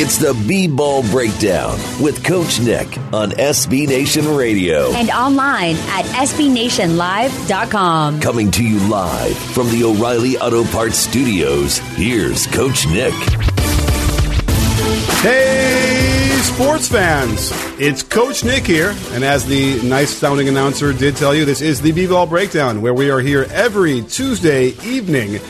It's the B Ball Breakdown with Coach Nick on SB Nation Radio. And online at SBNationLive.com. Coming to you live from the O'Reilly Auto Parts Studios, here's Coach Nick. Hey, sports fans! It's Coach Nick here, and as the nice sounding announcer did tell you, this is the B Ball Breakdown, where we are here every Tuesday evening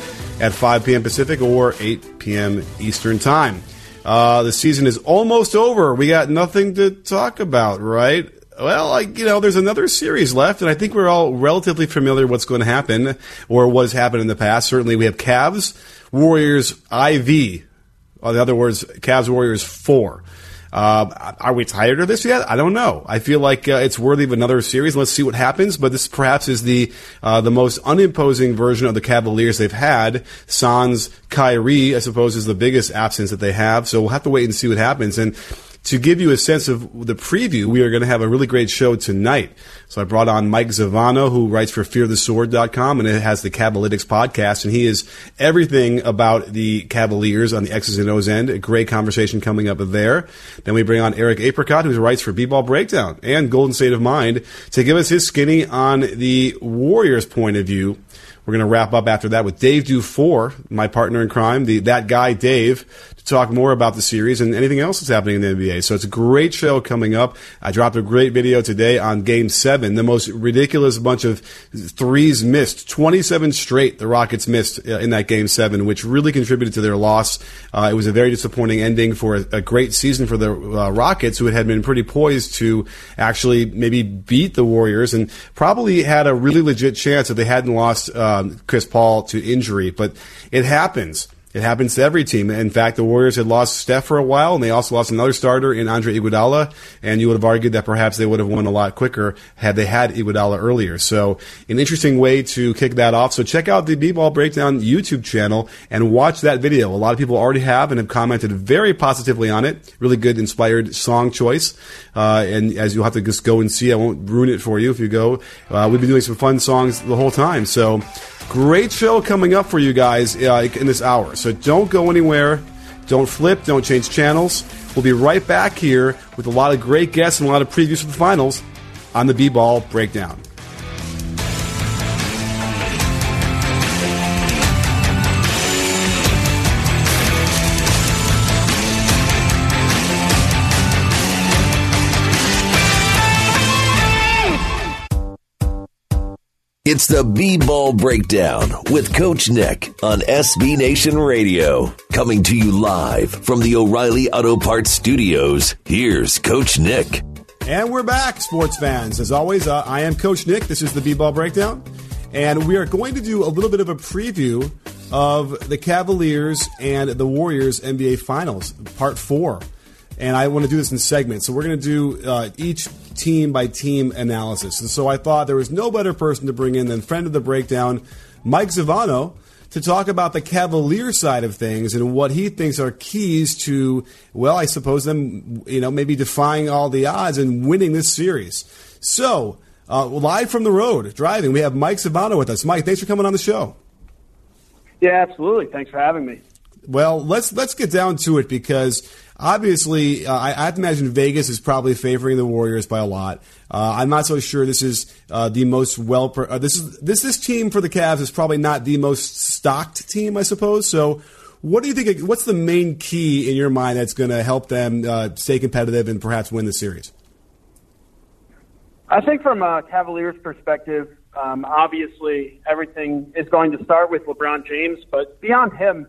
at 5 p.m. Pacific or 8 p.m. Eastern Time. Uh, the season is almost over. We got nothing to talk about, right? Well, like, you know, there's another series left, and I think we're all relatively familiar what's going to happen or what has happened in the past. Certainly, we have Cavs, Warriors, IV. In other words, Cavs, Warriors, four. Uh, are we tired of this yet? I don't know. I feel like uh, it's worthy of another series. Let's see what happens. But this perhaps is the uh, the most unimposing version of the Cavaliers they've had. Sans Kyrie, I suppose, is the biggest absence that they have. So we'll have to wait and see what happens. And to give you a sense of the preview, we are going to have a really great show tonight. So I brought on Mike Zavagno, who writes for FearTheSword.com, and it has the Cavalytics podcast, and he is everything about the Cavaliers on the X's and O's end. A great conversation coming up there. Then we bring on Eric Apricot, who writes for B-Ball Breakdown and Golden State of Mind, to give us his skinny on the Warriors' point of view. We're going to wrap up after that with Dave Dufour, my partner in crime, the that guy Dave, talk more about the series and anything else that's happening in the NBA. So it's a great show coming up. I dropped a great video today on Game 7, the most ridiculous bunch of threes missed. 27 straight the Rockets missed uh, in that Game 7, which really contributed to their loss. Uh, it was a very disappointing ending for a, a great season for the uh, Rockets, who had been pretty poised to actually maybe beat the Warriors and probably had a really legit chance if they hadn't lost um, Chris Paul to injury. But it happens. It happens to every team. In fact, the Warriors had lost Steph for a while, and they also lost another starter in Andre Iguodala. And you would have argued that perhaps they would have won a lot quicker had they had Iguodala earlier. So, an interesting way to kick that off. So, check out the B-Ball Breakdown YouTube channel and watch that video. A lot of people already have and have commented very positively on it. Really good, inspired song choice. Uh, and as you'll have to just go and see, I won't ruin it for you if you go. Uh, we've been doing some fun songs the whole time. So, Great show coming up for you guys uh, in this hour. So don't go anywhere. Don't flip. Don't change channels. We'll be right back here with a lot of great guests and a lot of previews for the finals on the B Ball Breakdown. It's the B Ball Breakdown with Coach Nick on SB Nation Radio. Coming to you live from the O'Reilly Auto Parts Studios. Here's Coach Nick. And we're back, sports fans. As always, uh, I am Coach Nick. This is the B Ball Breakdown. And we are going to do a little bit of a preview of the Cavaliers and the Warriors NBA Finals, part four. And I want to do this in segments. So we're going to do uh, each team by team analysis. And so I thought there was no better person to bring in than friend of the breakdown, Mike Zavagno, to talk about the Cavalier side of things and what he thinks are keys to, well, I suppose them, you know, maybe defying all the odds and winning this series. So, uh, live from the road, driving, we have Mike Zavagno with us. Mike, thanks for coming on the show. Yeah, absolutely. Thanks for having me. Well, let's let's get down to it because obviously, uh, I, I, have to imagine Vegas is probably favoring the Warriors by a lot. Uh, I'm not so sure this is uh, the most well. Per- uh, this is this this team for the Cavs is probably not the most stocked team, I suppose. So, what do you think? What's the main key in your mind that's going to help them uh, stay competitive and perhaps win the series? I think from a Cavaliers perspective, um, obviously everything is going to start with LeBron James, but beyond him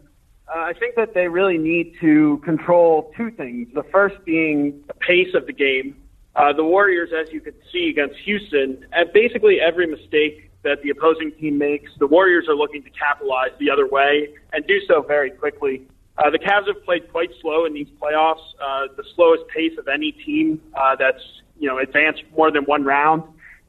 uh, I think that they really need to control two things. The first being the pace of the game. Uh, the Warriors, as you could see against Houston, at basically every mistake that the opposing team makes, the Warriors are looking to capitalize the other way and do so very quickly. Uh, the Cavs have played quite slow in these playoffs, uh, the slowest pace of any team uh, that's you know advanced more than one round,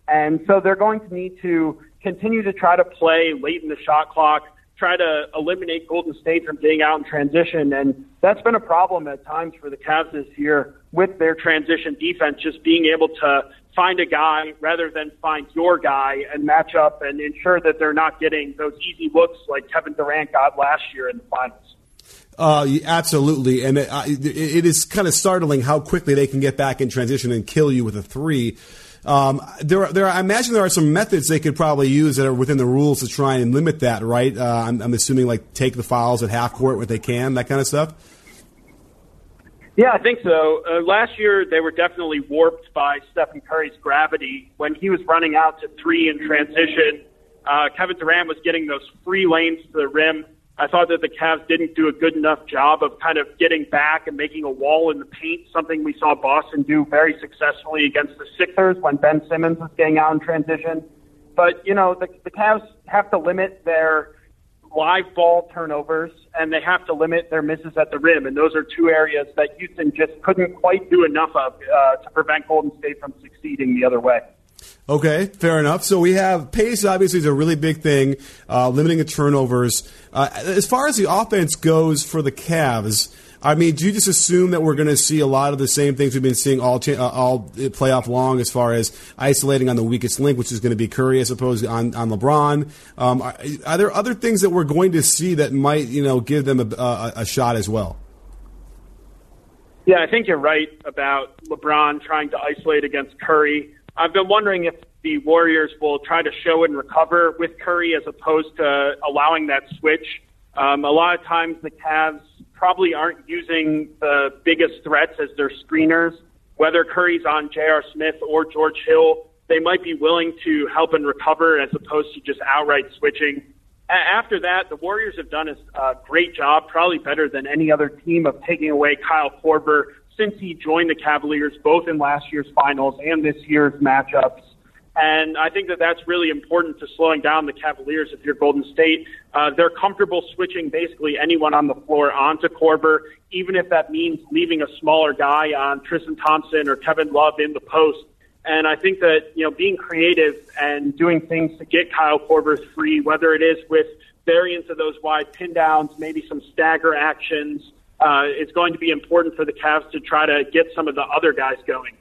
and so they're going to need to continue to try to play late in the shot clock try to eliminate Golden State from getting out in transition. And that's been a problem at times for the Cavs this year with their transition defense, just being able to find a guy rather than find your guy and match up and ensure that they're not getting those easy looks like Kevin Durant got last year in the finals. Uh, absolutely, and it, it is kind of startling how quickly they can get back in transition and kill you with a three. Um, there, there. I imagine there are some methods they could probably use that are within the rules to try and limit that. Right? Uh, I'm, I'm, assuming like take the fouls at half court when they can, that kind of stuff. Yeah, I think so. Uh, last year they were definitely warped by Stephen Curry's gravity when he was running out to three in transition. Uh, Kevin Durant was getting those free lanes to the rim I thought that the Cavs didn't do a good enough job of kind of getting back and making a wall in the paint, something we saw Boston do very successfully against the Sixers when Ben Simmons was getting out in transition. But, you know, the, the Cavs have to limit their live ball turnovers and they have to limit their misses at the rim. And those are two areas that Houston just couldn't quite do enough of uh, to prevent Golden State from succeeding the other way. Okay, fair enough. So we have pace. Obviously, is a really big thing, uh, limiting the turnovers. Uh, as far as the offense goes for the Cavs, I mean, do you just assume that we're going to see a lot of the same things we've been seeing all cha- uh, all playoff long, as far as isolating on the weakest link, which is going to be Curry, I suppose, on on LeBron? Um, are, are, there other things that we're going to see that might, you know, give them a, a, a shot as well? Yeah, I think you're right about LeBron trying to isolate against Curry. I've been wondering if the Warriors will try to show and recover with Curry as opposed to allowing that switch. Um, a lot of times the Cavs probably aren't using the biggest threats as their screeners. Whether Curry's on J.R. Smith or George Hill, they might be willing to help and recover as opposed to just outright switching. After that, the Warriors have done a great job, probably better than any other team, of taking away Kyle Korver since he joined the Cavaliers, both in last year's finals and this year's matchups. And I think that that's really important to slowing down the Cavaliers if you're Golden State. Uh, they're comfortable switching basically anyone on the floor onto Korver, even if that means leaving a smaller guy on Tristan Thompson or Kevin Love in the post. And I think that, you know, being creative and doing things to get Kyle Korver free, whether it is with variants of those wide pin downs, maybe some stagger actions, uh, it's going to be important for the Cavs to try to get some of the other guys going.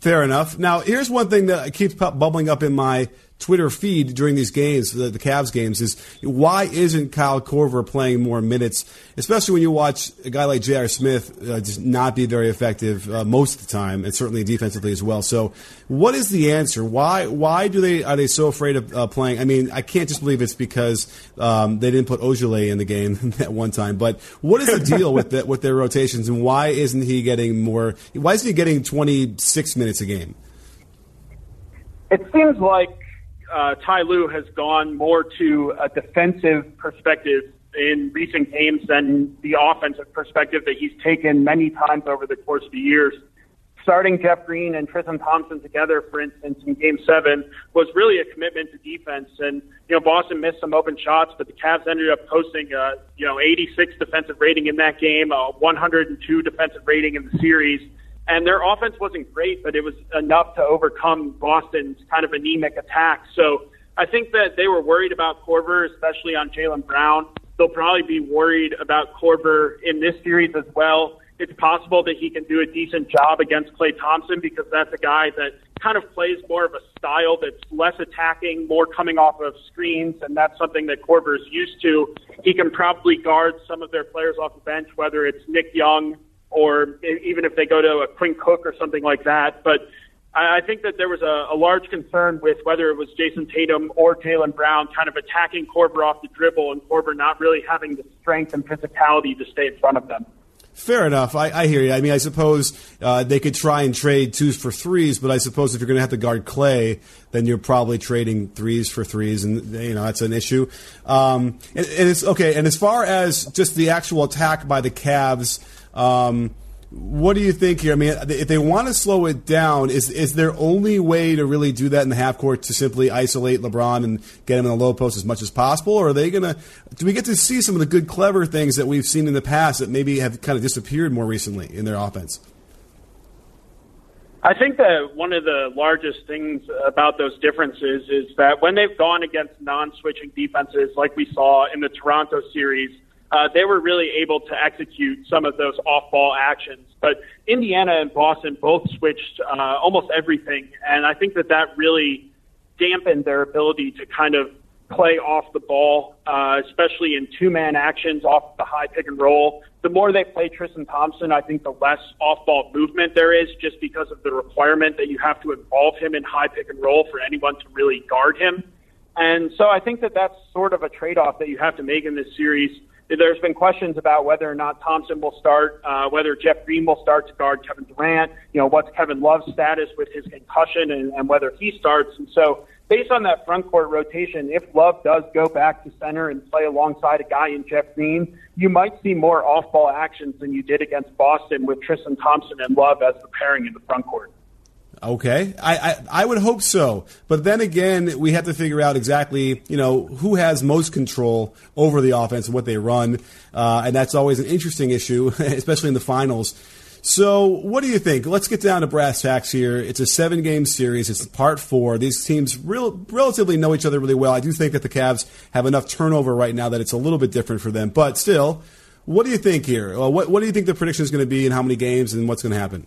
Fair enough. Now, here's one thing that keeps bubbling up in my Twitter feed during these games, the, the Cavs games, is why isn't Kyle Korver playing more minutes, especially when you watch a guy like J.R. Smith uh, just not be very effective uh, most of the time, and certainly defensively as well. So, what is the answer? Why why do they are they so afraid of uh, playing? I mean, I can't just believe it's because um, they didn't put Ojeleye in the game at one time. But what is the deal with the, with their rotations, and why isn't he getting more? Why isn't he getting 26 minutes a game? It seems like uh, Ty Lue has gone more to a defensive perspective in recent games than the offensive perspective that he's taken many times over the course of the years. Starting Jeff Green and Tristan Thompson together, for instance, in Game Seven, was really a commitment to defense. And you know, Boston missed some open shots, but the Cavs ended up posting a you know 86 defensive rating in that game, a 102 defensive rating in the series and their offense wasn't great, but it was enough to overcome Boston's kind of anemic attack. So I think that they were worried about Korver, especially on Jaylen Brown. They'll probably be worried about Korver in this series as well. It's possible that he can do a decent job against Klay Thompson because that's a guy that kind of plays more of a style that's less attacking, more coming off of screens, and that's something that Korver is used to. He can probably guard some of their players off the bench, whether it's Nick Young or even if they go to a Quinn Cook or something like that. But I think that there was a, a large concern with whether it was Jayson Tatum or Jaylen Brown kind of attacking Korver off the dribble and Korver not really having the strength and physicality to stay in front of them. Fair enough. I, I, hear you. I mean, I suppose uh, they could try and trade twos for threes, but I suppose if you're going to have to guard Klay, then you're probably trading threes for threes, and you know that's an issue. Um, and, and, it's okay. And as far as just the actual attack by the Cavs, um, what do you think here? I mean, if they want to slow it down, is is there only way to really do that in the half court to simply isolate LeBron and get him in the low post as much as possible, or are they going to? Do we get to see some of the good, clever things that we've seen in the past that maybe have kind of disappeared more recently in their offense? I think that one of the largest things about those differences is that when they've gone against non-switching defenses, like we saw in the Toronto series uh, they were really able to execute some of those off-ball actions. But Indiana and Boston both switched uh, almost everything, and I think that that really dampened their ability to kind of play off the ball, uh, especially in two man actions off the high pick and roll. The more they play Tristan Thompson, I think the less off ball movement there is just because of the requirement that you have to involve him in high pick and roll for anyone to really guard him. And so I think that that's sort of a trade off that you have to make in this series. There's been questions about whether or not Thompson will start, uh, whether Jeff Green will start to guard Kevin Durant. You know, what's Kevin Love's status with his concussion and, and whether he starts. And so based on that front court rotation, if Love does go back to center and play alongside a guy in Jeff Green, you might see more off ball actions than you did against Boston with Tristan Thompson and Love as the pairing in the front court. Okay, I, I, I would hope so, but then again, we have to figure out exactly you know who has most control over the offense and what they run, uh, and that's always an interesting issue, especially in the finals. So, what do you think? Let's get down to brass tacks here. It's a seven game series. It's part four. These teams real, relatively know each other really well. I do think that the Cavs have enough turnover right now that it's a little bit different for them. But still, what do you think here? Uh, what, what do you think the prediction is going to be and how many games and what's going to happen?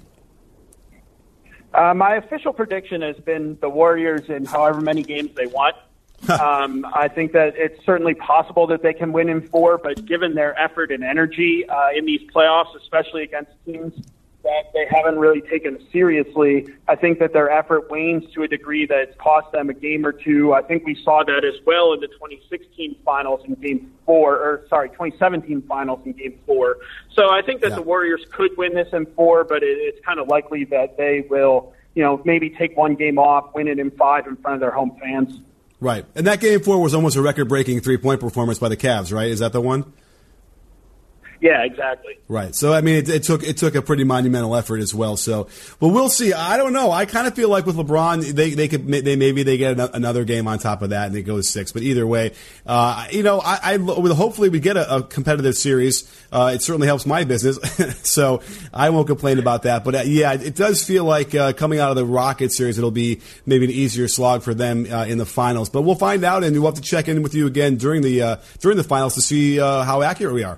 Uh, my official prediction has been the Warriors in however many games they want. um, I think that it's certainly possible that they can win in four, but given their effort and energy uh, in these playoffs, especially against teams that they haven't really taken seriously, I think that their effort wanes to a degree that it's cost them a game or two. I think we saw that as well in the 2016 finals in game four, or sorry, 2017 finals in game four. So I think that yeah. the Warriors could win this in four, but it, it's kind of likely that they will, you know, maybe take one game off, win it in five in front of their home fans. Right. And that game four was almost a record breaking three point performance by the Cavs, right? Is that the one? Yeah, exactly. Right. So I mean, it, it, took it took a pretty monumental effort as well. So, but we'll see. I don't know. I kind of feel like with LeBron, they they could they maybe they get another game on top of that and it goes six. But either way, uh, you know, I, I hopefully we get a, a competitive series. Uh, it certainly helps my business, so I won't complain about that. But uh, yeah, it does feel like uh, coming out of the Rocket series, it'll be maybe an easier slog for them uh, in the finals. But we'll find out, and we'll have to check in with you again during the uh, during the finals to see how accurate we are.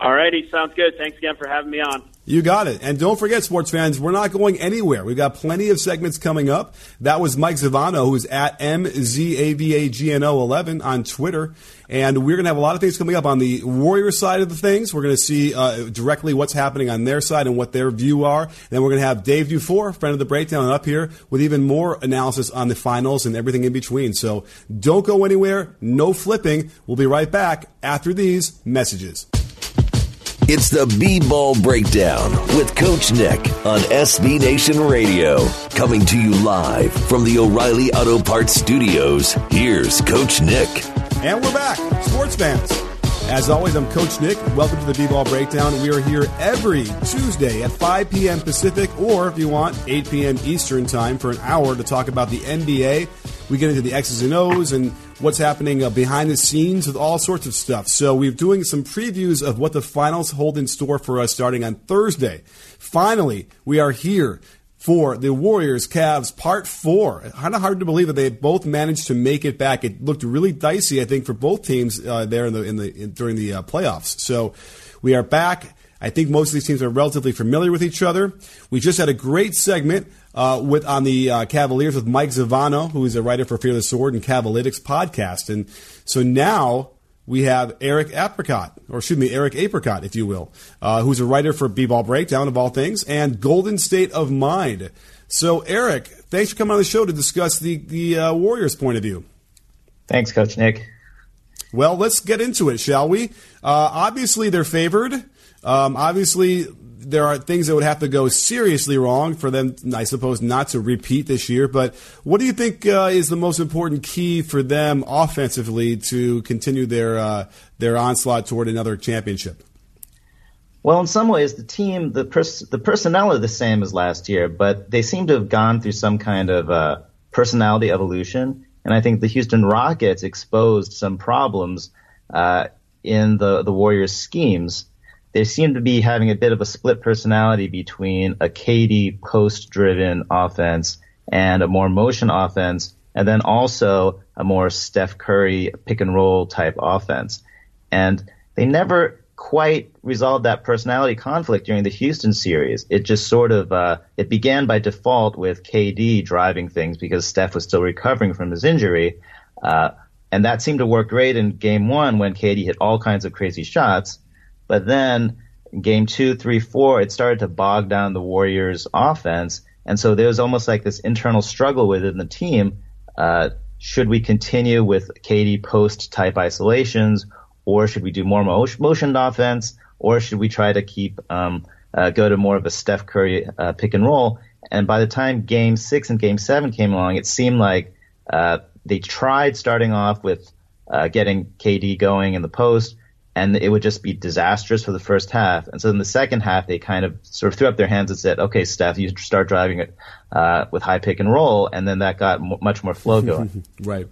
All righty, sounds good. Thanks again for having me on. You got it. And don't forget, sports fans, we're not going anywhere. We've got plenty of segments coming up. That was Mike Zavagno, who's at MZAVAGNO11 on Twitter. And we're going to have a lot of things coming up on the Warrior side of the things. We're going to see uh, directly what's happening on their side and what their view are. And then we're going to have Dave Dufour, friend of the breakdown, up here with even more analysis on the finals and everything in between. So don't go anywhere. No flipping. We'll be right back after these messages. It's the B Ball Breakdown with Coach Nick on SB Nation Radio. Coming to you live from the O'Reilly Auto Parts Studios. Here's Coach Nick. And we're back, sports fans. As always, I'm Coach Nick. Welcome to the B Ball Breakdown. We are here every Tuesday at 5 p.m. Pacific, or if you want, 8 p.m. Eastern Time for an hour to talk about the NBA. We get into the X's and O's and what's happening uh, behind the scenes with all sorts of stuff. So we're doing some previews of what the finals hold in store for us starting on Thursday. Finally, we are here for the Warriors Cavs Part 4. Kind of hard to believe that they both managed to make it back. It looked really dicey, I think, for both teams uh, there in the, in the in, during the uh, playoffs. So we are back. I think most of these teams are relatively familiar with each other. We just had a great segment uh, with on the uh, Cavaliers with Mike Zavagno, who is a writer for Fear the Sword and Cavalytics podcast. And so now we have Eric Apricot, or excuse me, Eric Apricot, if you will, uh, who's a writer for B-Ball Breakdown of all things and Golden State of Mind. So, Eric, thanks for coming on the show to discuss the the uh, Warriors' point of view. Thanks, Coach Nick. Well, let's get into it, shall we? Uh, obviously, they're favored. Um, obviously, there are things that would have to go seriously wrong for them, I suppose, not to repeat this year. But what do you think uh, is the most important key for them offensively to continue their uh, their onslaught toward another championship? Well, in some ways, the team, the pers- the personnel are the same as last year, but they seem to have gone through some kind of uh, personality evolution. And I think the Houston Rockets exposed some problems uh, in the the Warriors' schemes they seem to be having a bit of a split personality between a KD post driven offense and a more motion offense, and then also a more Steph Curry pick and roll type offense. And they never quite resolved that personality conflict during the Houston series. It just sort of uh, it began by default with KD driving things because Steph was still recovering from his injury. Uh, and that seemed to work great in game one when KD hit all kinds of crazy shots. But then game two, three, four, it started to bog down the Warriors offense. And so there was almost like this internal struggle within the team. Uh, should we continue with KD post type isolations or should we do more motion offense or should we try to keep, um, uh, go to more of a Steph Curry uh, pick and roll? And by the time game six and game seven came along, it seemed like, uh, they tried starting off with uh, getting KD going in the post, and it would just be disastrous for the first half. And so in the second half, they kind of sort of threw up their hands and said, "Okay, Steph, you start driving it uh, with high pick and roll," and then that got m- much more flow going. right.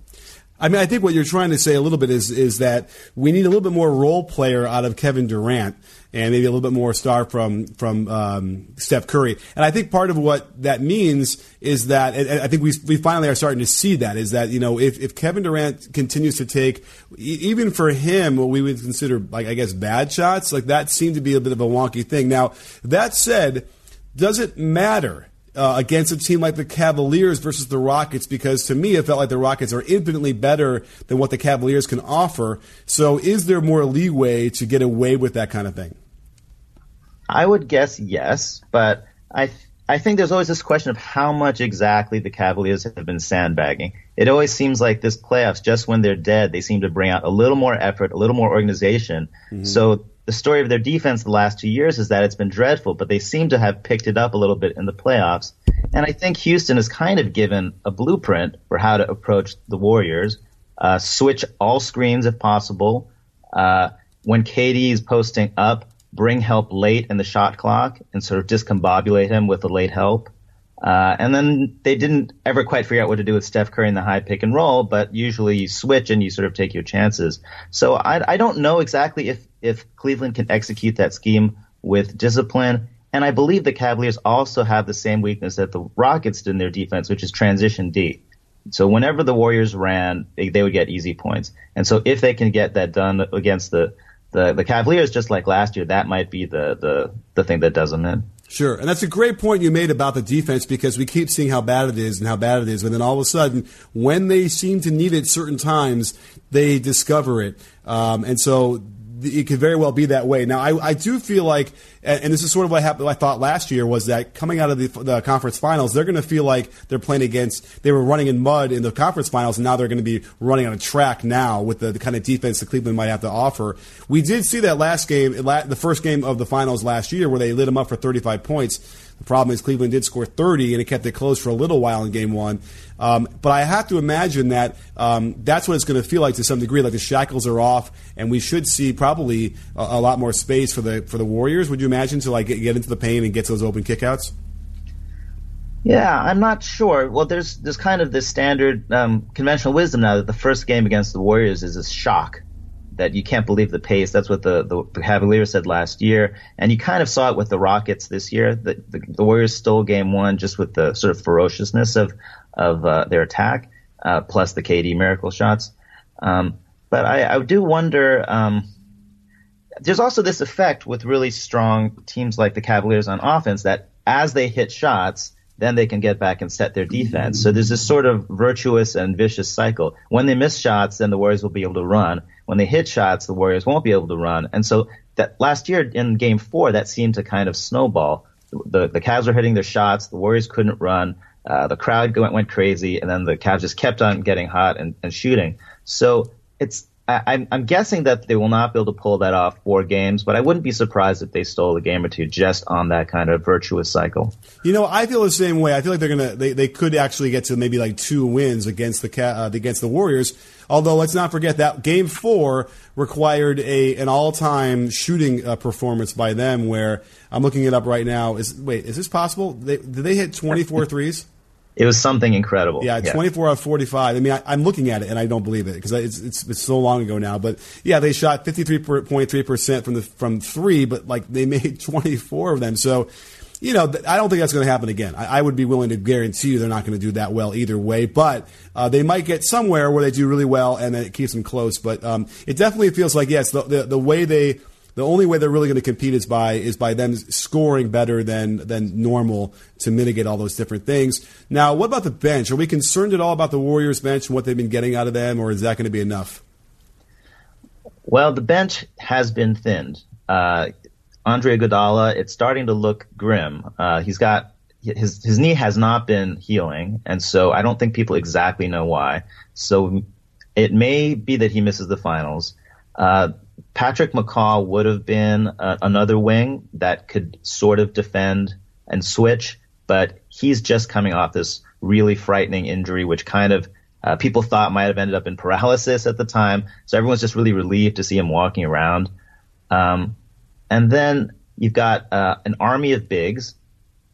I mean, I think what you're trying to say a little bit is is that we need a little bit more role player out of Kevin Durant and maybe a little bit more star from from um, Steph Curry. And I think part of what that means is that I think we we finally are starting to see that is that you know if, if Kevin Durant continues to take even for him what we would consider like I guess bad shots like that seemed to be a bit of a wonky thing. Now that said, does it matter? Uh, against a team like the Cavaliers versus the Rockets because to me it felt like the Rockets are infinitely better than what the Cavaliers can offer. So is there more leeway to get away with that kind of thing? I would guess yes, but I th- I think there's always this question of how much exactly the Cavaliers have been sandbagging. It always seems like this playoffs, just when they're dead, they seem to bring out a little more effort, a little more organization. Mm-hmm. So the story of their defense the last two years is that it's been dreadful, but they seem to have picked it up a little bit in the playoffs. And I think Houston has kind of given a blueprint for how to approach the Warriors. Uh, switch all screens if possible. Uh, when KD is posting up, bring help late in the shot clock and sort of discombobulate him with the late help. Uh, and then they didn't ever quite figure out what to do with Steph Curry in the high pick and roll, but usually you switch and you sort of take your chances. So I, I don't know exactly if, if Cleveland can execute that scheme with discipline. And I believe the Cavaliers also have the same weakness that the Rockets did in their defense, which is transition D. So whenever the Warriors ran, they, they would get easy points. And so if they can get that done against the, the, the Cavaliers, just like last year, that might be the, the, the thing that does them in. Sure, and that's a great point you made about the defense because we keep seeing how bad it is and how bad it is, and then all of a sudden, when they seem to need it certain times, they discover it, um, and so it could very well be that way. Now, I, I do feel like, and this is sort of what happened, I thought last year was that coming out of the, the conference finals, they're going to feel like they're playing against, they were running in mud in the conference finals, and now they're going to be running on a track now with the, the kind of defense that Cleveland might have to offer. We did see that last game, the first game of the finals last year, where they lit them up for 35 points. The problem is Cleveland did score 30, and it kept it close for a little while in game one. Um, but I have to imagine that um, that's what it's going to feel like to some degree. Like the shackles are off, and we should see probably a, a lot more space for the for the Warriors. Would you imagine to like get, get into the paint and get to those open kickouts? Yeah, I'm not sure. Well, there's there's kind of this standard um, conventional wisdom now that the first game against the Warriors is a shock that you can't believe the pace. That's what the, the, Cavaliers said last year. And you kind of saw it with the Rockets this year. The, the, the Warriors stole game one just with the sort of ferociousness of, of uh, their attack, uh, plus the KD miracle shots. Um, but I, I do wonder, um, there's also this effect with really strong teams like the Cavaliers on offense that as they hit shots, then they can get back and set their defense. So there's this sort of virtuous and vicious cycle. When they miss shots, then the Warriors will be able to run. When they hit shots, the Warriors won't be able to run. And so that last year in game four, that seemed to kind of snowball. The, the Cavs were hitting their shots. The Warriors couldn't run. Uh, the crowd went, went crazy and then the Cavs just kept on getting hot and, and shooting. So it's, I, I'm guessing that they will not be able to pull that off four games, but I wouldn't be surprised if they stole a game or two just on that kind of virtuous cycle. You know, I feel the same way. I feel like they're gonna they, they could actually get to maybe like two wins against the uh, against the Warriors. Although let's not forget that game four required a an all time shooting uh, performance by them. Where I'm looking it up right now. Is wait, is this possible? They, did they hit 24 threes? It was something incredible. Yeah, 24 out of 45. I mean, I, am looking at it and I don't believe it because it's, it's, it's so long ago now. But yeah, they shot 53.3 percent from the from three, but like they made 24 of them. So, you know, I don't think that's going to happen again. I, I, would be willing to guarantee you they're not going to do that well either way. But uh, they might get somewhere where they do really well and then it keeps them close. But um, it definitely feels like yes, the, the, the way they the only way they're really going to compete is by is by them scoring better than than normal to mitigate all those different things. Now, what about the bench? Are we concerned at all about the Warriors bench and what they've been getting out of them, or is that going to be enough? Well, the bench has been thinned. Uh, Andre Iguodala, it's starting to look grim. Uh, he's got his his knee has not been healing, and so I don't think people exactly know why. So it may be that he misses the finals. Uh, Patrick McCaw would have been uh, another wing that could sort of defend and switch, but he's just coming off this really frightening injury, which kind of uh, people thought might have ended up in paralysis at the time. So everyone's just really relieved to see him walking around. Um, and then you've got uh, an army of bigs,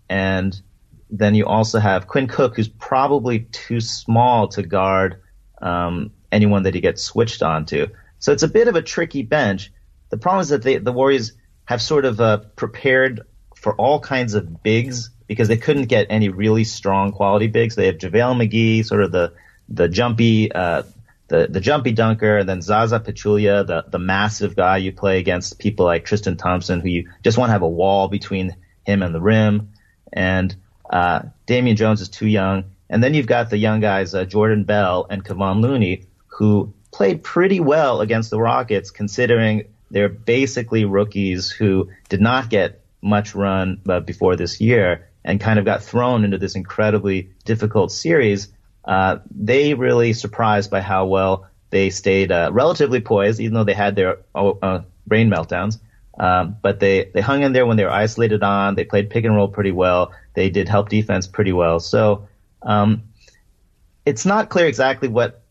and then you also have Quinn Cook, who's probably too small to guard um, anyone that he gets switched onto. So it's a bit of a tricky bench. The problem is that they, the Warriors have sort of uh, prepared for all kinds of bigs because they couldn't get any really strong quality bigs. They have JaVale McGee, sort of the the jumpy uh, the the jumpy dunker, and then Zaza Pachulia, the the massive guy you play against people like Tristan Thompson, who you just want to have a wall between him and the rim. And uh, Damian Jones is too young. And then you've got the young guys, uh, Jordan Bell and Kevon Looney, who played pretty well against the Rockets, considering they're basically rookies who did not get much run uh, before this year and kind of got thrown into this incredibly difficult series. Uh, they really surprised by how well they stayed uh, relatively poised, even though they had their oh, uh, brain meltdowns. Um, but they, they hung in there when they were isolated on. They played pick and roll pretty well. They did help defense pretty well. So um, it's not clear exactly what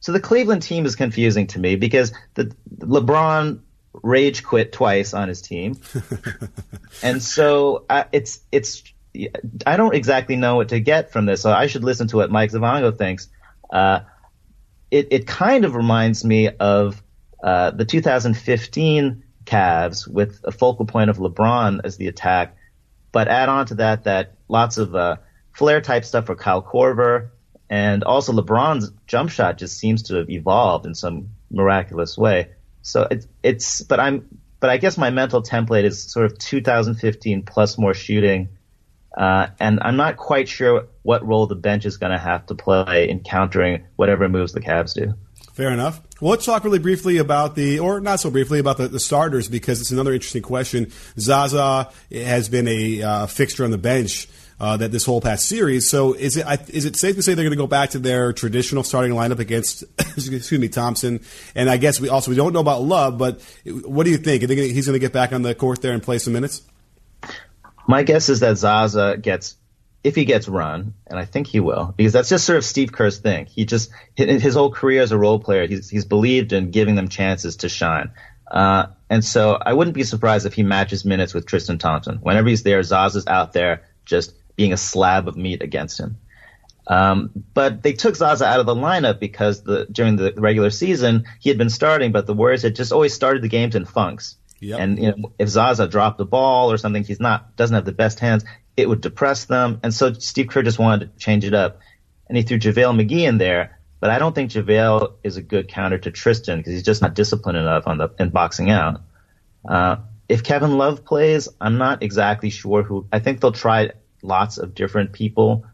so the Cleveland team is confusing to me because the LeBron rage quit twice on his team, and so uh, it's it's I don't exactly know what to get from this. So I should listen to what Mike Zavongo thinks. Uh, it it kind of reminds me of uh, the 2015 Cavs with a focal point of LeBron as the attack, but add on to that that lots of uh, flare type stuff for Kyle Korver and also LeBron's jump shot just seems to have evolved in some miraculous way. So it's it's but I'm but I guess my mental template is sort of 2015 plus more shooting. Uh, and I'm not quite sure what role the bench is going to have to play in countering whatever moves the Cavs do. Fair enough. Well, let's talk really briefly about the, or not so briefly, about the, the starters because it's another interesting question. Zaza has been a uh, fixture on the bench uh, that this whole past series. So is it is it safe to say they're going to go back to their traditional starting lineup against excuse me Thompson? And I guess we also we don't know about Love, but what do you think? think he's going to get back on the court there and play some minutes? My guess is that Zaza gets if he gets run, and I think he will, because that's just sort of Steve Kerr's thing. He just his whole career as a role player, he's he's believed in giving them chances to shine. Uh, and so I wouldn't be surprised if he matches minutes with Tristan Thompson. Whenever he's there, Zaza's out there just being a slab of meat against him. Um, but they took Zaza out of the lineup because the during the regular season he had been starting, but the Warriors had just always started the games in funks. Yep. And you know, if Zaza dropped the ball or something, he's not doesn't have the best hands. It would depress them, and so Steve Kerr just wanted to change it up, and he threw JaVale McGee in there. But I don't think JaVale is a good counter to Tristan because he's just not disciplined enough on the in boxing out. Uh, if Kevin Love plays, I'm not exactly sure who. I think they'll try lots of different people.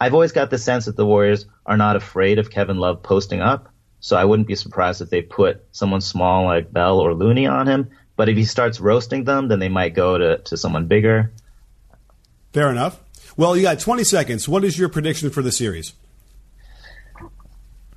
I've always got the sense that the Warriors are not afraid of Kevin Love posting up. So I wouldn't be surprised if they put someone small like Bell or Looney on him. But if he starts roasting them, then they might go to, to someone bigger. Fair enough. Well, you got 20 seconds. What is your prediction for the series?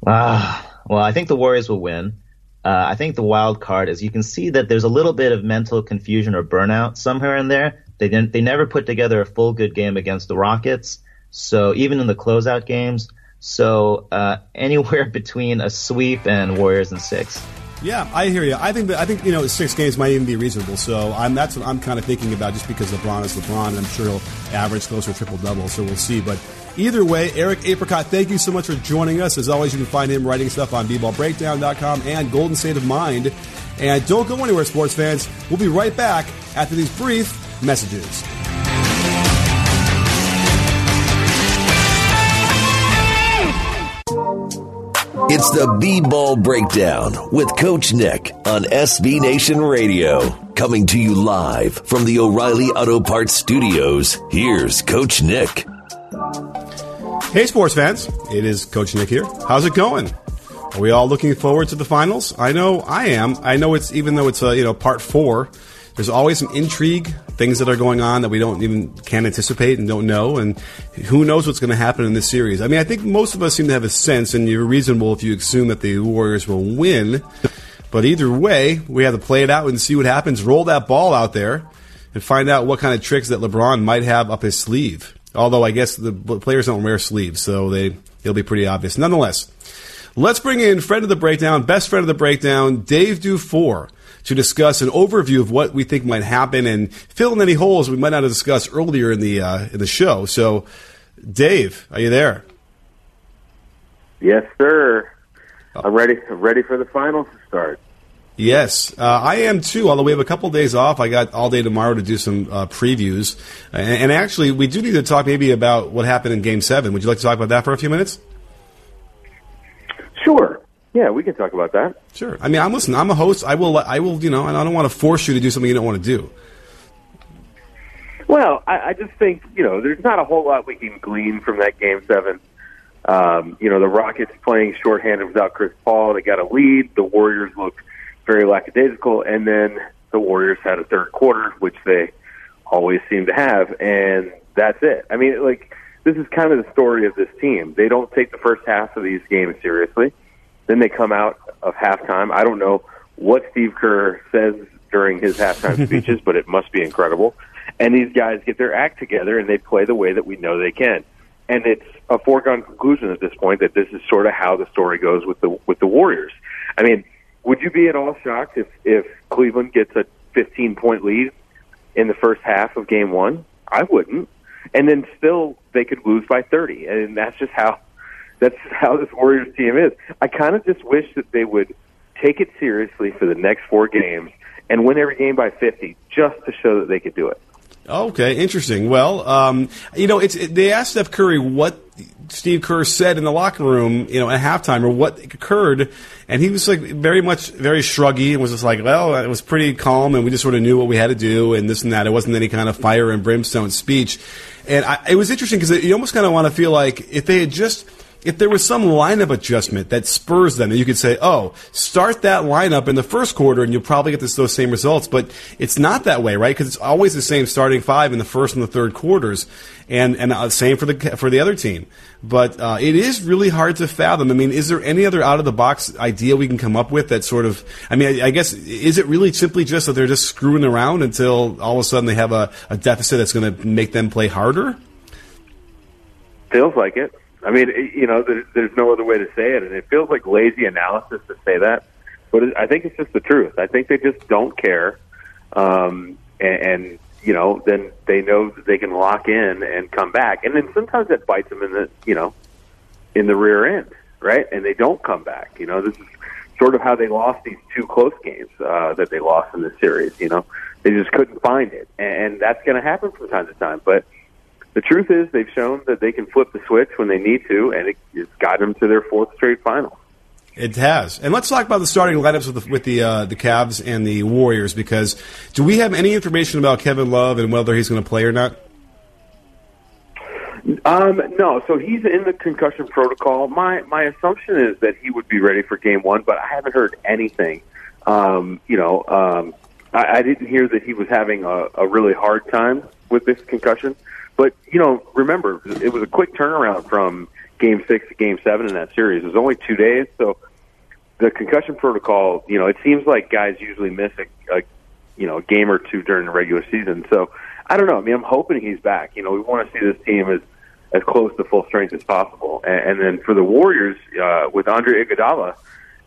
Uh, well, I think the Warriors will win. Uh, I think the wild card is you can see that there's a little bit of mental confusion or burnout somewhere in there. They didn't. They never put together a full good game against the Rockets. So even in the closeout games, so uh, anywhere between a sweep and Warriors and six. Yeah, I hear you. I think that I think you know six games might even be reasonable. So I'm that's what I'm kind of thinking about, just because LeBron is LeBron, and I'm sure he'll average closer triple double. So we'll see. But either way, Eric Apricot, thank you so much for joining us. As always, you can find him writing stuff on bballbreakdown.com and Golden State of Mind. And don't go anywhere, sports fans. We'll be right back after these brief messages. It's the B Ball Breakdown with Coach Nick on SB Nation Radio. Coming to you live from the O'Reilly Auto Parts Studios, here's Coach Nick. Hey, sports fans. It is Coach Nick here. How's it going? Are we all looking forward to the finals? I know I am. I know it's, even though it's, a, you know, part four, there's always some intrigue, things that are going on that we don't even can't anticipate and don't know, and who knows what's going to happen in this series. I mean, I think most of us seem to have a sense, and you're reasonable if you assume that the Warriors will win. But either way, we have to play it out and see what happens. Roll that ball out there and find out what kind of tricks that LeBron might have up his sleeve. Although I guess the players don't wear sleeves, so they it'll be pretty obvious. Nonetheless, let's bring in friend of the breakdown, best friend of the breakdown, Dave Dufour, to discuss an overview of what we think might happen and fill in any holes we might not have discussed earlier in the uh, in the show. So, Dave, are you there? Yes, sir. I'm ready. I'm ready for the finals to start. Yes, uh, I am too. Although we have a couple of days off, I got all day tomorrow to do some uh, previews. And, and, actually, we do need to talk maybe about what happened in Game Seven. Would you like to talk about that for a few minutes? Sure. Yeah, we can talk about that. Sure. I mean, I'm listening. I'm a host. I will. I will. You know, and I don't want to force you to do something you don't want to do. Well, I, I just think you know, there's not a whole lot we can glean from that Game Seven. Um, you know, the Rockets playing shorthanded without Chris Paul. They got a lead. The Warriors looked very lackadaisical, and then the Warriors had a third quarter, which they always seem to have, and that's it. I mean, like this is kind of the story of this team. They don't take the first half of these games seriously. Then they come out of halftime. I don't know what Steve Kerr says during his halftime speeches, but it must be incredible. And these guys get their act together and they play the way that we know they can. And it's a foregone conclusion at this point that this is sort of how the story goes with the with the Warriors. I mean, would you be at all shocked if if Cleveland gets a 15 point lead in the first half of Game One? I wouldn't. And then still they could lose by 30, and that's just how that's how this Warriors team is. I kind of just wish that they would take it seriously for the next four games and win every game by 50, just to show that they could do it. Okay, interesting. Well, um, you know, it's it, they asked Steph Curry what Steve Kerr said in the locker room, you know, at halftime or what occurred, and he was like very much very shruggy and was just like, well, it was pretty calm, and we just sort of knew what we had to do, and this and that. It wasn't any kind of fire and brimstone speech, and I, it was interesting because you almost kind of want to feel like if they had just if there was some lineup adjustment that spurs them, and you could say, "Oh, start that lineup in the first quarter, and you'll probably get this, those same results." But it's not that way, right? Because it's always the same starting five in the first and the third quarters, and and uh, same for the for the other team. But uh, it is really hard to fathom. I mean, is there any other out of the box idea we can come up with that sort of? I mean, I, I guess is it really simply just that they're just screwing around until all of a sudden they have a, a deficit that's going to make them play harder? Feels like it. I mean, you know, there's, there's no other way to say it, and it feels like lazy analysis to say that, but I think it's just the truth. I think they just don't care, um, and, and you know, then they know that they can lock in and come back, and then sometimes that bites them in the, you know, in the rear end, right? And they don't come back. You know, this is sort of how they lost these two close games uh, that they lost in this series. You know, they just couldn't find it, and that's going to happen from time to time, but the truth is they've shown that they can flip the switch when they need to, and it, it's got them to their fourth straight final. It has, and let's talk about the starting lineups with the with the, uh, the Cavs and the Warriors. Because do we have any information about Kevin Love and whether he's going to play or not? Um, no, so he's in the concussion protocol. My my assumption is that he would be ready for Game One, but I haven't heard anything. Um, you know, um, I, I didn't hear that he was having a, a really hard time with this concussion. But you know, remember, it was a quick turnaround from Game Six to Game Seven in that series. It was only two days, so the concussion protocol. You know, it seems like guys usually miss a, a you know a game or two during the regular season. So I don't know. I mean, I'm hoping he's back. You know, we want to see this team as as close to full strength as possible. And, and then for the Warriors, uh, with Andre Iguodala,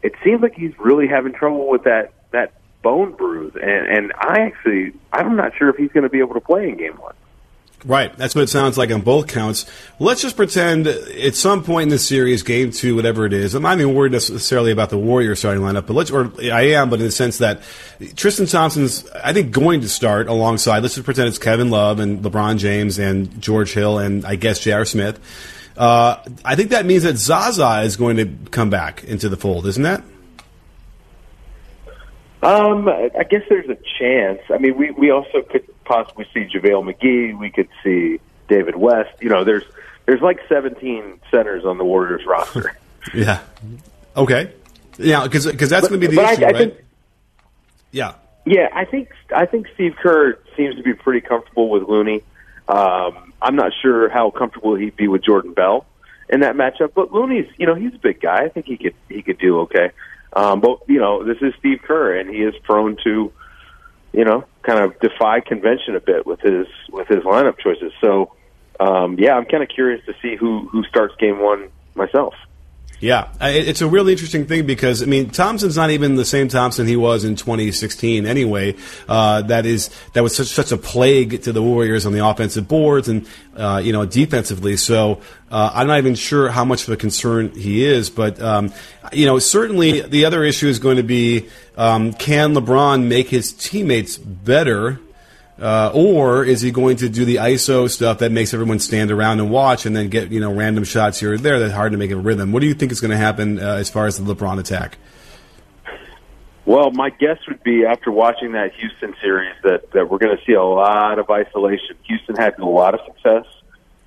it seems like he's really having trouble with that that bone bruise. And and I actually, I'm not sure if he's going to be able to play in Game One. Right. That's what it sounds like on both counts. Let's just pretend at some point in the series, game two, whatever it is, I'm not even worried necessarily about the Warriors starting lineup, but let's, or I am, but in the sense that Tristan Thompson's, I think, going to start alongside, let's just pretend it's Kevin Love and LeBron James and George Hill and I guess J.R. Smith. Uh, I think that means that Zaza is going to come back into the fold, isn't that? Um, I guess there's a chance. I mean, we we also could possibly see JaVale McGee. We could see David West. You know, there's there's like 17 centers on the Warriors roster. yeah. Okay. Yeah, because that's going to be the issue, I, I right? Think, yeah. Yeah, I think I think Steve Kerr seems to be pretty comfortable with Looney. Um, I'm not sure how comfortable he'd be with Jordan Bell in that matchup, but Looney's you know he's a big guy. I think he could he could do okay. Um, but you know this is Steve Kerr, and he is prone to you know kind of defy convention a bit with his with his lineup choices. So um, yeah, I'm kind of curious to see who who starts game one myself. Yeah, it's a really interesting thing because I mean Thompson's not even the same Thompson he was in 2016 anyway. Uh, that is that was such such a plague to the Warriors on the offensive boards and uh, you know defensively. So uh, I'm not even sure how much of a concern he is, but um, you know certainly the other issue is going to be um, can LeBron make his teammates better uh, or is he going to do the ISO stuff that makes everyone stand around and watch and then get you know random shots here or there that's hard to make a rhythm? What do you think is going to happen uh, as far as the LeBron attack? Well, my guess would be after watching that Houston series that, that we're going to see a lot of isolation. Houston had a lot of success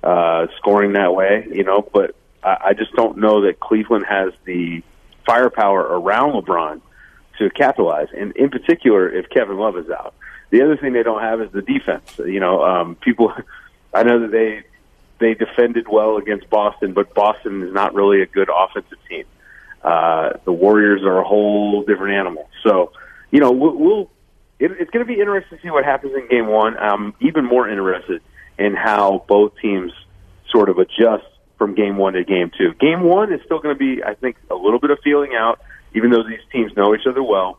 uh, scoring that way, you know, but I, I just don't know that Cleveland has the firepower around LeBron to capitalize. And in particular, if Kevin Love is out. The other thing they don't have is the defense. You know, um, people. I know that they they defended well against Boston, but Boston is not really a good offensive team. Uh, the Warriors are a whole different animal. So, you know, we'll. we'll it, it's going to be interesting to see what happens in Game One. I'm even more interested in how both teams sort of adjust from Game One to Game Two. Game One is still going to be, I think, a little bit of feeling out, even though these teams know each other well.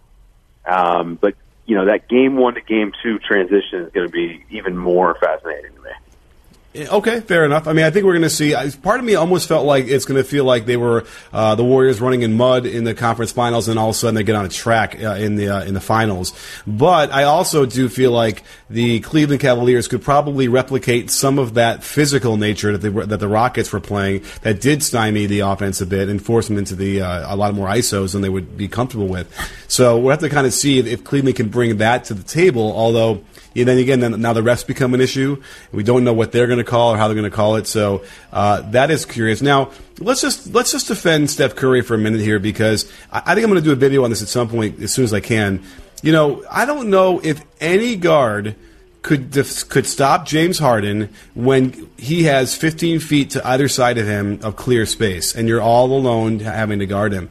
Um, but you know that game one to game two transition is going to be even more fascinating to me. Okay, fair enough. I mean, I think we're going to see. Part of me almost felt like it's going to feel like they were uh, the Warriors running in mud in the conference finals, and all of a sudden they get on a track uh, in the uh, in the finals. But I also do feel like the Cleveland Cavaliers could probably replicate some of that physical nature that, they, that the Rockets were playing that did stymie the offense a bit and force them into the uh, a lot more isos than they would be comfortable with. So we'll have to kind of see if, if Cleveland can bring that to the table. Although and then again, then now the refs become an issue. We don't know what they're going to call or how they're going to call it. So uh, that is curious. Now let's just let's just defend Steph Curry for a minute here because I, I think I'm going to do a video on this at some point as soon as I can. You know, I don't know if any guard could could stop James Harden when he has 15 feet to either side of him of clear space, and you're all alone having to guard him.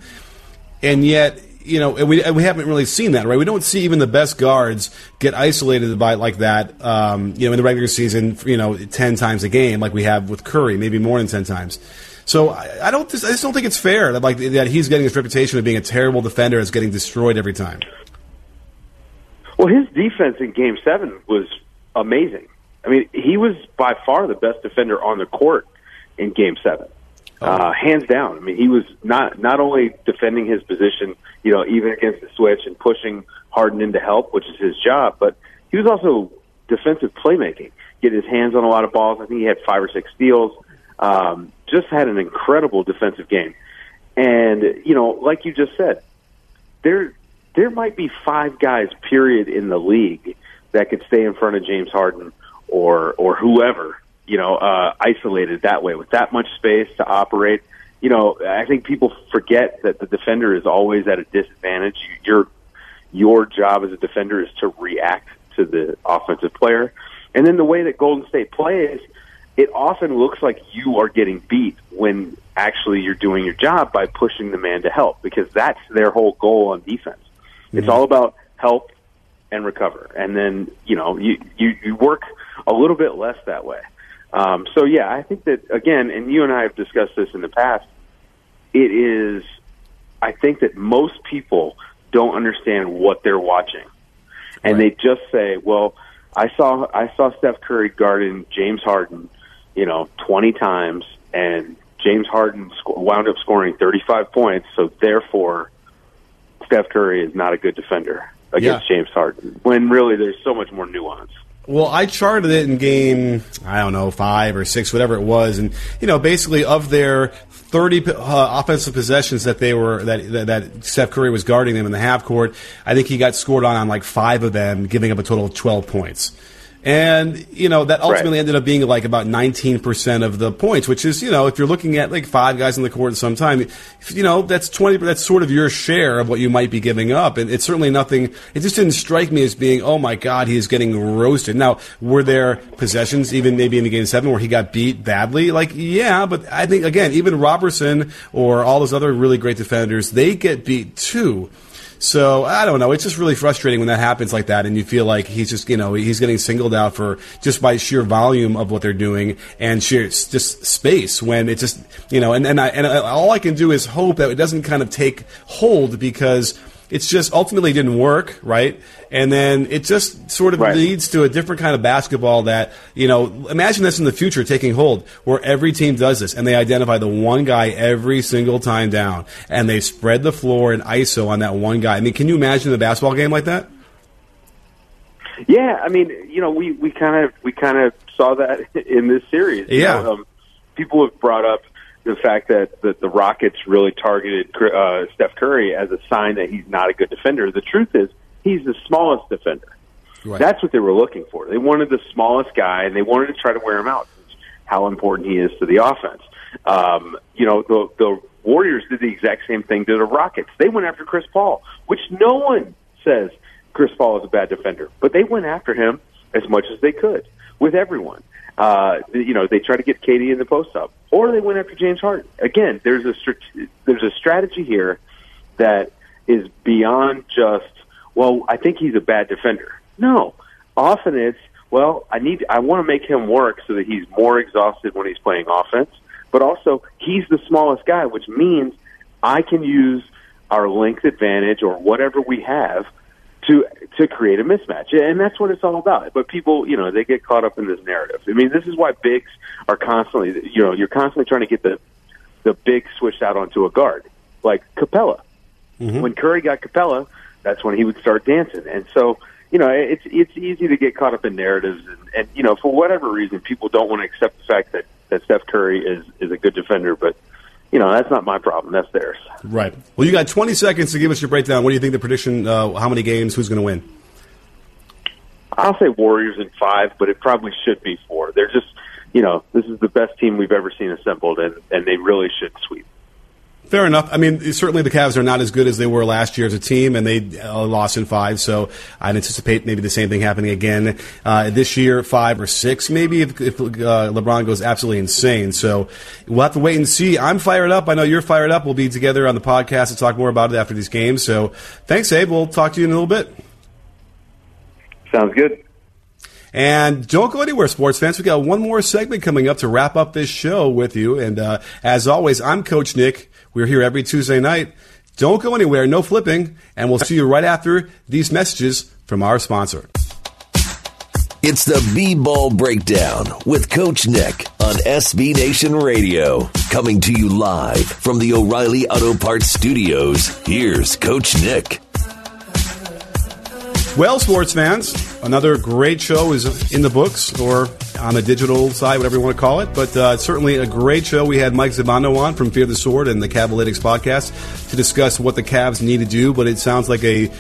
And yet, you know, we, we haven't really seen that, right? We don't see even the best guards get isolated by like that, um, you know, in the regular season, you know, 10 times a game like we have with Curry, maybe more than 10 times. So I, I don't, I just don't think it's fair that like that he's getting this reputation of being a terrible defender is getting destroyed every time. Well, his defense in Game Seven was amazing. I mean, he was by far the best defender on the court in Game Seven. Oh. Uh, hands down. I mean, he was not not only defending his position, you know, even against the switch and pushing Harden into help, which is his job, but he was also defensive playmaking. Get his hands on a lot of balls. I think he had five or six steals. Um, just had an incredible defensive game. And you know, like you just said, there there might be five guys, period, in the league that could stay in front of James Harden or or whoever you know, uh, isolated that way with that much space to operate. You know, I think people forget that the defender is always at a disadvantage. Your your job as a defender is to react to the offensive player, and then the way that Golden State plays, it often looks like you are getting beat when actually you're doing your job by pushing the man to help because that's their whole goal on defense. Mm-hmm. It's all about help and recover, and then you know you you, you work a little bit less that way. Um, so yeah, I think that again, and you and I have discussed this in the past. It is, I think that most people don't understand what they're watching, and right. they just say, "Well, I saw I saw Steph Curry guarding James Harden, you know, twenty times, and James Harden sc- wound up scoring thirty five points, so therefore, Steph Curry is not a good defender against yeah. James Harden." When really, there's so much more nuance. Well, I charted it in game, I don't know, five or six, whatever it was, and you know, basically of their 30 uh, offensive possessions that they were that, that, that Steph Curry was guarding them in the half court, I think he got scored on on like five of them, giving up a total of 12 points. And, you know, that ultimately right. ended up being like about 19% of the points, which is, you know, if you're looking at like five guys in the court at some time, you know, that's 20, that's sort of your share of what you might be giving up. And it's certainly nothing, it just didn't strike me as being, oh my God, he is getting roasted. Now, were there possessions, even maybe in the game seven, where he got beat badly? Like, yeah, but I think, again, even Roberson or all those other really great defenders, they get beat too. So I don't know. It's just really frustrating when that happens like that, and you feel like he's just you know he's getting singled out for just by sheer volume of what they're doing and sheer just space. When it just you know, and and I and uh, all I can do is hope that it doesn't kind of take hold because it's just ultimately didn't work, right? And then it just sort of right. leads to a different kind of basketball that, you know, imagine this in the future taking hold where every team does this and they identify the one guy every single time down and they spread the floor in ISO on that one guy. I mean, can you imagine a basketball game like that? Yeah, I mean, you know, we, we kind of we kind of saw that in this series. Yeah, know, um, people have brought up the fact that, that the Rockets really targeted uh, Steph Curry as a sign that he's not a good defender. The truth is, he's the smallest defender. Right. That's what they were looking for. They wanted the smallest guy, and they wanted to try to wear him out. How important he is to the offense. Um, you know, the, the Warriors did the exact same thing to the Rockets. They went after Chris Paul, which no one says Chris Paul is a bad defender, but they went after him as much as they could with everyone. Uh, you know, they try to get KD in the post up, or they went after James Harden. Again, there's a there's a strategy here that is beyond just well, I think he's a bad defender. No, often it's well, I need I want to make him work so that he's more exhausted when he's playing offense, but also he's the smallest guy, which means I can use our length advantage or whatever we have to to create a mismatch, and that's what it's all about. But people, you know, they get caught up in this narrative. I mean, this is why bigs are constantly, you know, you're constantly trying to get the the big switched out onto a guard, like Capela. Mm-hmm. When Curry got Capela, that's when he would start dancing, and so you know, it's it's easy to get caught up in narratives, and, and you know, for whatever reason, people don't want to accept the fact that that Steph Curry is is a good defender, but you know, that's not my problem. That's theirs. Right. Well, you got 20 seconds to give us your breakdown. What do you think the prediction? Uh, how many games? Who's going to win? I'll say Warriors in five, but it probably should be four. They're just, you know, this is the best team we've ever seen assembled, and and they really should sweep. Fair enough. I mean, certainly the Cavs are not as good as they were last year as a team, and they uh, lost in five. So I'd anticipate maybe the same thing happening again uh, this year, five or six, maybe if, if uh, LeBron goes absolutely insane. So we'll have to wait and see. I'm fired up. I know you're fired up. We'll be together on the podcast to talk more about it after these games. So thanks, Abe. We'll talk to you in a little bit. Sounds good. And don't go anywhere, sports fans. We got one more segment coming up to wrap up this show with you. And uh, as always, I'm Coach Nick. We're here every Tuesday night. Don't go anywhere, no flipping, and we'll see you right after these messages from our sponsor. It's the B Ball Breakdown with Coach Nick on SB Nation Radio. Coming to you live from the O'Reilly Auto Parts Studios. Here's Coach Nick. Well, sports fans, another great show is in the books or on the digital side, whatever you want to call it. But uh, certainly a great show. We had Mike Zavagno on from Fear the Sword and the Cavalytics podcast to discuss what the Cavs need to do, but it sounds like a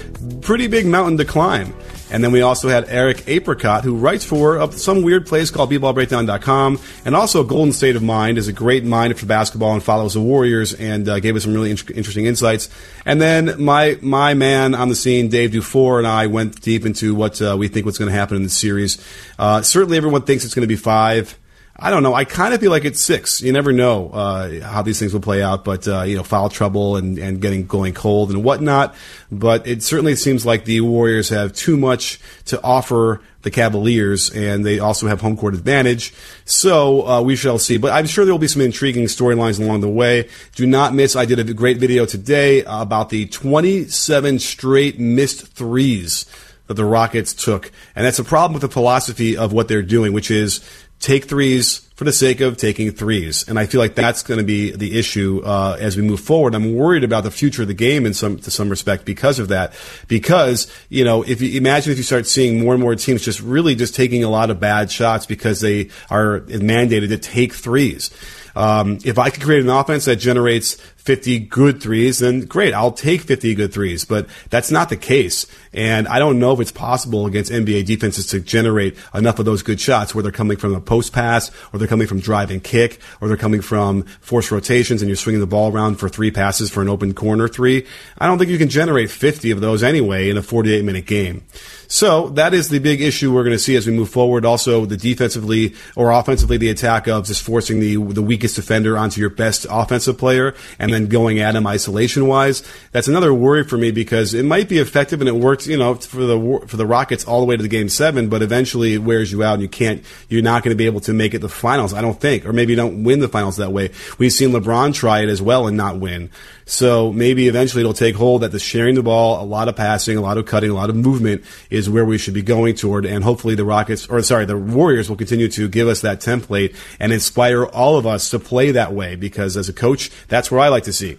pretty big mountain to climb. And then we also had Eric Apricot, who writes for uh, some weird place called bballbreakdown.com. And also Golden State of Mind is a great mind for basketball and follows the Warriors and uh, gave us some really in- interesting insights. And then my my man on the scene, Dave Dufour, and I went deep into what uh, we think what's going to happen in the series. Uh, certainly everyone thinks it's going to be five. I don't know. I kind of feel like it's six. You never know uh, how these things will play out, but uh, you know, foul trouble and, and getting going cold and whatnot. But it certainly seems like the Warriors have too much to offer the Cavaliers, and they also have home court advantage. So uh, we shall see. But I'm sure there will be some intriguing storylines along the way. Do not miss. I did a great video today about the 27 straight missed threes that the Rockets took, and that's a problem with the philosophy of what they're doing, which is take threes for the sake of taking threes. And I feel like that's going to be the issue uh, as we move forward. I'm worried about the future of the game in some to some respect because of that. Because you know, if you imagine if you start seeing more and more teams just really just taking a lot of bad shots because they are mandated to take threes. Um, if I could create an offense that generates 50 good threes, then great, I'll take 50 good threes. But that's not the case. And I don't know if it's possible against NBA defenses to generate enough of those good shots where they're coming from a post pass, or they're coming from drive and kick, or they're coming from forced rotations and you're swinging the ball around for three passes for an open corner three. I don't think you can generate 50 of those anyway in a 48 minute game. So that is the big issue we're going to see as we move forward. Also, the defensively or offensively, the attack of just forcing the the weakest defender onto your best offensive player and then going at him isolation wise. That's another worry for me because it might be effective and it works, you know, for the for the Rockets all the way to the game seven, but eventually it wears you out and you can't. You're not going to be able to make it the finals. I don't think, or maybe you don't win the finals that way. We've seen LeBron try it as well and not win. So maybe eventually it'll take hold that the sharing the ball, a lot of passing, a lot of cutting, a lot of movement is where we should be going toward. And hopefully the Rockets, or sorry, the Warriors will continue to give us that template and inspire all of us to play that way because as a coach, that's where I like to see.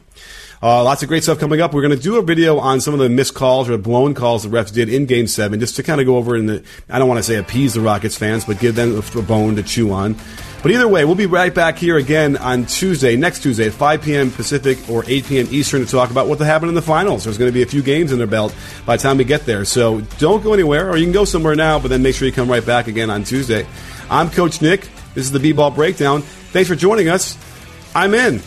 Uh, lots of great stuff coming up. We're going to do a video on some of the missed calls or blown calls the refs did in Game Seven, just to kind of go over and I don't want to say appease the Rockets fans, but give them a, a bone to chew on. But either way, we'll be right back here again on Tuesday, next Tuesday at 5 p.m. Pacific or 8 p.m. Eastern to talk about what happened in the finals. There's going to be a few games in their belt by the time we get there. So don't go anywhere, or you can go somewhere now, but then make sure you come right back again on Tuesday. I'm Coach Nick. This is the B-Ball Breakdown. Thanks for joining us. I'm in.